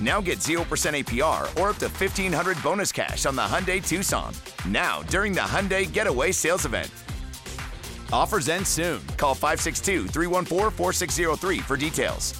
Now get 0% APR or up to 1500 bonus cash on the Hyundai Tucson. Now, during the Hyundai Getaway Sales Event. Offers end soon. Call 562 314 4603 for details.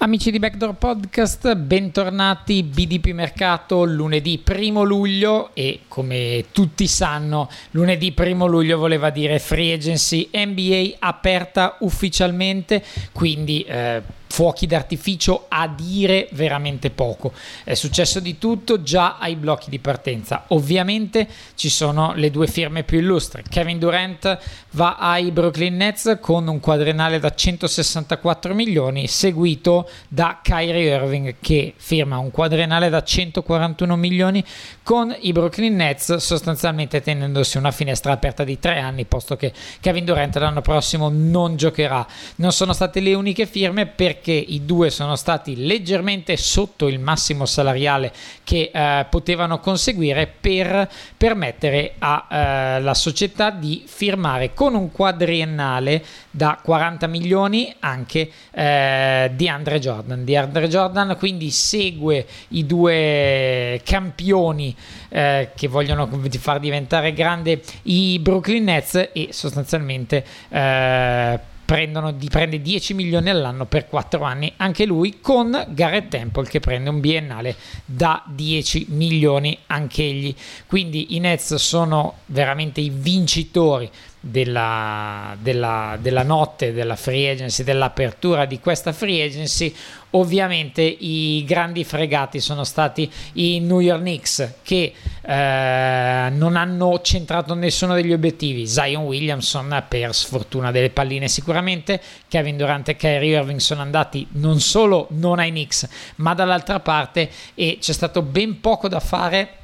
Amici di Backdoor Podcast, bentornati BDP Mercato lunedì primo luglio e come tutti sanno lunedì primo luglio voleva dire Free Agency NBA aperta ufficialmente, quindi eh, fuochi d'artificio a dire veramente poco. È successo di tutto già ai blocchi di partenza. Ovviamente ci sono le due firme più illustre. Kevin Durant va ai Brooklyn Nets con un quadrenale da 164 milioni, seguito da Kyrie Irving che firma un quadrenale da 141 milioni con i Brooklyn Nets sostanzialmente tenendosi una finestra aperta di tre anni posto che Kevin Durant l'anno prossimo non giocherà. Non sono state le uniche firme perché perché i due sono stati leggermente sotto il massimo salariale che eh, potevano conseguire per permettere alla eh, società di firmare con un quadriennale da 40 milioni anche eh, di Andre Jordan. Di Andre Jordan quindi segue i due campioni eh, che vogliono far diventare grande i Brooklyn Nets e sostanzialmente eh, prendono, prende 10 milioni all'anno per 4 anni, anche lui con Garrett Temple che prende un biennale da 10 milioni anch'egli. Quindi i Nets sono veramente i vincitori della, della, della, notte della free agency, dell'apertura di questa free agency, ovviamente i grandi fregati sono stati i New York Knicks che eh, non hanno centrato nessuno degli obiettivi. Zion Williamson per sfortuna delle palline sicuramente, Kevin Durant e Kyrie Irving sono andati non solo non ai Knicks ma dall'altra parte e c'è stato ben poco da fare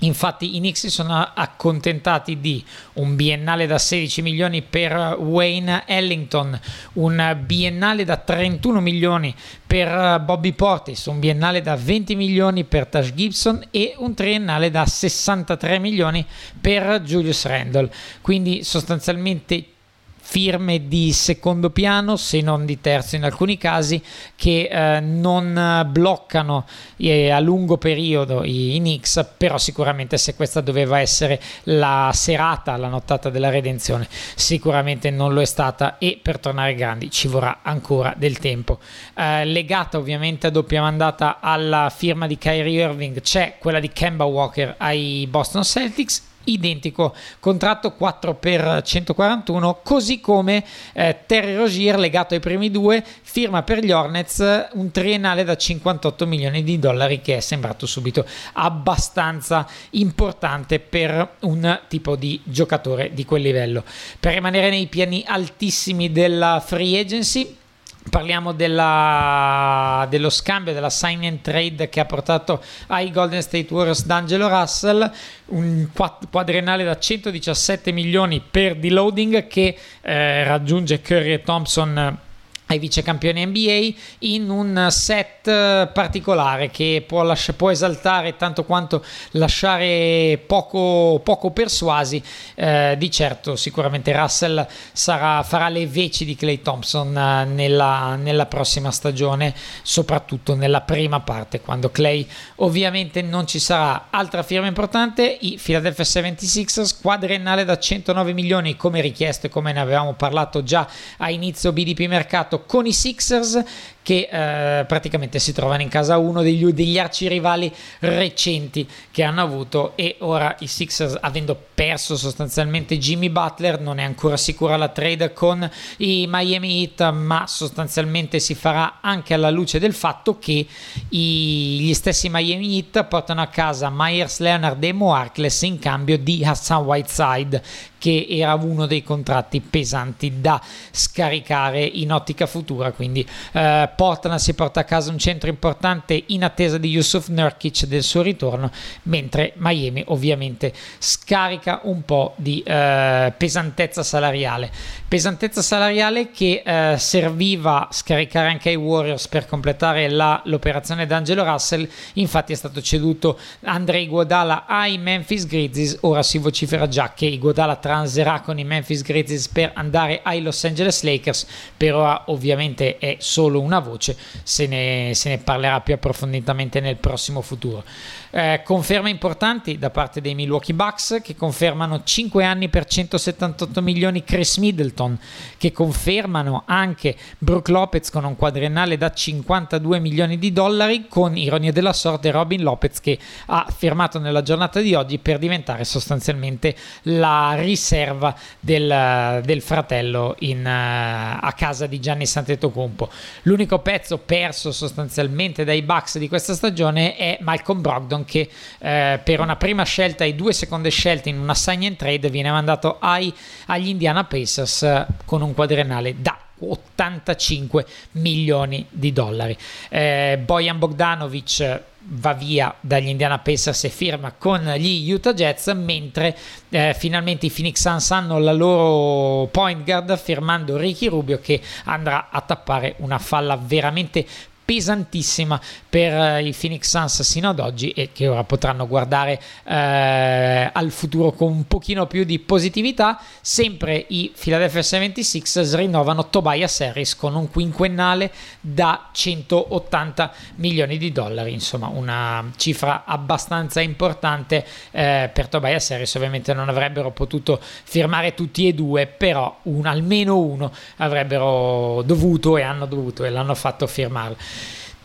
Infatti i Knicks si sono accontentati di un biennale da 16 milioni per Wayne Ellington, un biennale da 31 milioni per Bobby Portis, un biennale da 20 milioni per Tash Gibson e un triennale da 63 milioni per Julius Randle. Quindi sostanzialmente firme di secondo piano, se non di terzo in alcuni casi, che eh, non bloccano eh, a lungo periodo i, i Knicks, però sicuramente se questa doveva essere la serata, la nottata della redenzione, sicuramente non lo è stata e per tornare grandi ci vorrà ancora del tempo. Eh, legata ovviamente a doppia mandata alla firma di Kyrie Irving c'è quella di Kemba Walker ai Boston Celtics identico. Contratto 4 per 141 così come eh, Terry Rogier legato ai primi due firma per gli Hornets un triennale da 58 milioni di dollari che è sembrato subito abbastanza importante per un tipo di giocatore di quel livello. Per rimanere nei piani altissimi della free agency Parliamo della, dello scambio, della sign and trade che ha portato ai Golden State Warriors D'Angelo Russell, un quadrenale da 117 milioni per deloading che eh, raggiunge Curry e Thompson ai vice campioni NBA in un set eh, particolare che può, lascia, può esaltare tanto quanto lasciare poco, poco persuasi. Eh, di certo sicuramente Russell sarà, farà le veci di Clay Thompson eh, nella, nella, prossima stagione soprattutto nella prima parte quando Clay ovviamente non ci sarà. Altra firma importante i Philadelphia 76ers quadrennale da 109 milioni come richiesto e come ne avevamo parlato già a inizio BDP mercato con i Sixers che eh, praticamente si trovano in casa uno degli, degli arcirivali recenti che hanno avuto e ora i Sixers avendo perso sostanzialmente Jimmy Butler non è ancora sicura la trade con i Miami Heat ma sostanzialmente si farà anche alla luce del fatto che i, gli stessi Miami Heat portano a casa Myers Leonard e Mo Harkless in cambio di Hassan Whiteside che era uno dei contratti pesanti da scaricare in ottica futura. Quindi eh, Portland si porta a casa un centro importante in attesa di Yusuf Nurkic del suo ritorno, mentre Miami ovviamente scarica un po' di eh, pesantezza salariale. Pesantezza salariale che eh, serviva scaricare anche ai Warriors per completare la, l'operazione d'Angelo Russell. Infatti è stato ceduto Andrei Guadala ai Memphis Grizzlies. Ora si vocifera già che i Guadala transerà con i Memphis Grizzlies per andare ai Los Angeles Lakers, però ovviamente è solo una voce, se ne, se ne parlerà più approfonditamente nel prossimo futuro. Eh, conferme importanti da parte dei Milwaukee Bucks che confermano 5 anni per 178 milioni Chris Middleton, che confermano anche Brook Lopez con un quadriennale da 52 milioni di dollari, con ironia della sorte Robin Lopez che ha firmato nella giornata di oggi per diventare sostanzialmente la riserva del, del fratello in, uh, a casa di Gianni Santetocompo. L'unico pezzo perso sostanzialmente dai Bucks di questa stagione è Malcolm Brogdon che eh, per una prima scelta e due seconde scelte in una sign and trade viene mandato ai, agli Indiana Pacers eh, con un quadriennale da 85 milioni di dollari. Eh, Bojan Bogdanovic va via dagli Indiana Pacers e firma con gli Utah Jets mentre eh, finalmente i Phoenix Suns hanno la loro point guard firmando Ricky Rubio che andrà a tappare una falla veramente pesantissima per eh, i Phoenix Suns sino ad oggi e che ora potranno guardare eh, al futuro con un pochino più di positività. Sempre i Philadelphia 76ers rinnovano Tobias Harris con un quinquennale da 180 milioni di dollari, insomma una cifra abbastanza importante eh, per Tobias Harris. Ovviamente non avrebbero potuto firmare tutti e due, però un, almeno uno avrebbero dovuto e hanno dovuto e l'hanno fatto firmare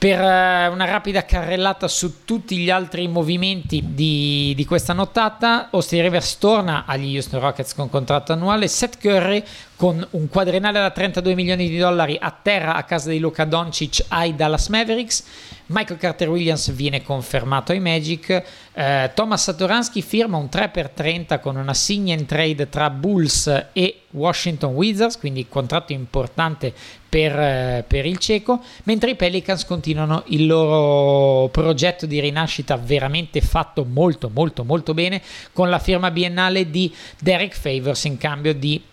per eh, una rapida carrellata su tutti gli altri movimenti di, di questa nottata, Austin Rivers torna agli Houston Rockets con contratto annuale, Seth Curry con un quadrenale da 32 milioni di dollari a terra a casa di Luca Doncic ai Dallas Mavericks, Michael Carter Williams viene confermato ai Magic, eh, Thomas Satoransky firma un 3x30 con una sign and trade tra Bulls e Washington Wizards, quindi contratto importante per, eh, per, il cieco, mentre i Pelicans continuano il loro progetto di rinascita veramente fatto molto molto molto bene con la firma biennale di Derek Favors in cambio di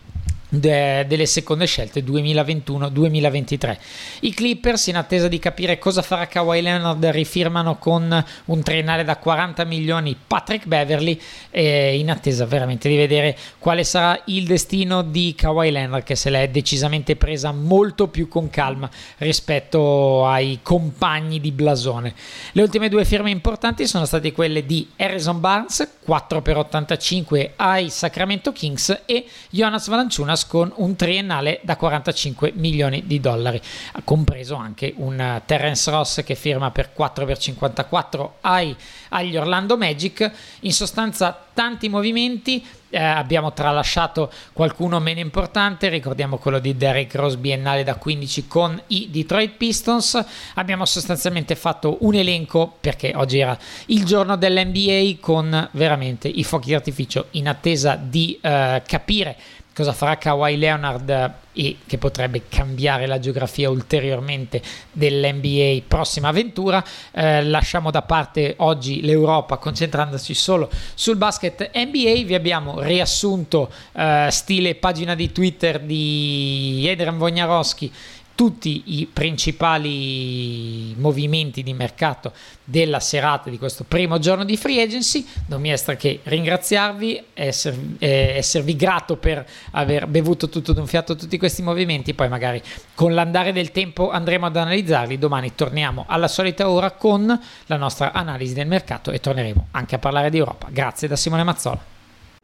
de, delle seconde scelte 2021-2023. I Clippers, in attesa di capire cosa farà Kawhi Leonard, rifirmano con un triennale da 40 milioni Patrick Beverly, eh, in attesa veramente di vedere quale sarà il destino di Kawhi Leonard, che se l'è decisamente presa molto più con calma rispetto ai compagni di Blasone. Le ultime due firme importanti sono state quelle di Harrison Barnes, 4 per 85 ai Sacramento Kings, e Jonas Valanciunas Thomas con un triennale da 45 milioni di dollari, compreso anche un eh, Terence Ross che firma per 4 per 54 ai, agli Orlando Magic. In sostanza tanti movimenti, eh, abbiamo tralasciato qualcuno meno importante, ricordiamo quello di Derek Rose biennale da 15 con i Detroit Pistons, abbiamo sostanzialmente fatto un elenco perché oggi era il giorno dell'NBA con veramente i fuochi d'artificio in attesa di eh, capire cosa farà Kawhi Leonard e che potrebbe cambiare la geografia ulteriormente dell'NBA prossima avventura. Eh, lasciamo da parte oggi l'Europa concentrandoci solo sul basket NBA. Vi abbiamo riassunto eh, stile pagina di Twitter di Adrian Wojnarowski tutti i principali movimenti di mercato della serata di questo primo giorno di free agency. Non mi resta che ringraziarvi, esservi, eh, esservi grato per aver bevuto tutto d'un fiato tutti questi movimenti. Poi, magari con l'andare del tempo andremo ad analizzarli. Domani torniamo alla solita ora con la nostra analisi del mercato e torneremo anche a parlare di Europa. Grazie da Simone Mazzola.